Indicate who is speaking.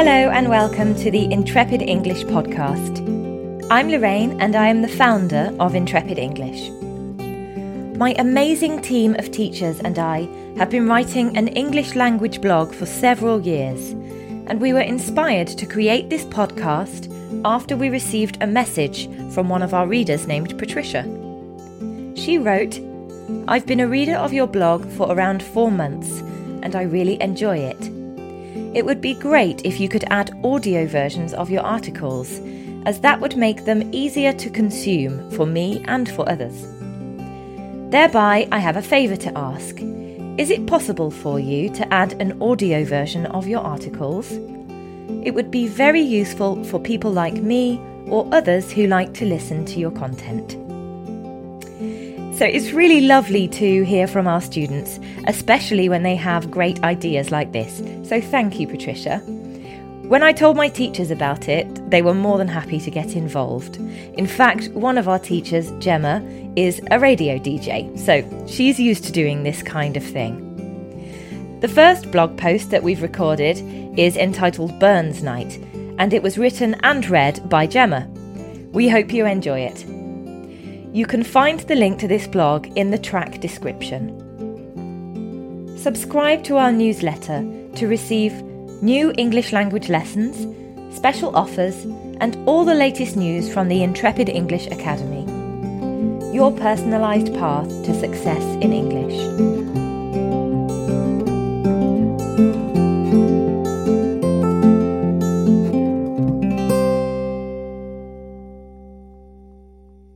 Speaker 1: Hello and welcome to the Intrepid English podcast. I'm Lorraine and I am the founder of Intrepid English. My amazing team of teachers and I have been writing an English language blog for several years, and we were inspired to create this podcast after we received a message from one of our readers named Patricia. She wrote, I've been a reader of your blog for around four months, and I really enjoy it. It would be great if you could add audio versions of your articles, as that would make them easier to consume for me and for others. Thereby, I have a favour to ask. Is it possible for you to add an audio version of your articles? It would be very useful for people like me or others who like to listen to your content. So it's really lovely to hear from our students, especially when they have great ideas like this. So thank you, Patricia. When I told my teachers about it, they were more than happy to get involved. In fact, one of our teachers, Gemma, is a radio DJ, so she's used to doing this kind of thing. The first blog post that we've recorded is entitled Burns Night, and it was written and read by Gemma. We hope you enjoy it. You can find the link to this blog in the track description. Subscribe to our newsletter to receive new English language lessons, special offers, and all the latest news from the Intrepid English Academy. Your personalised path to success in English.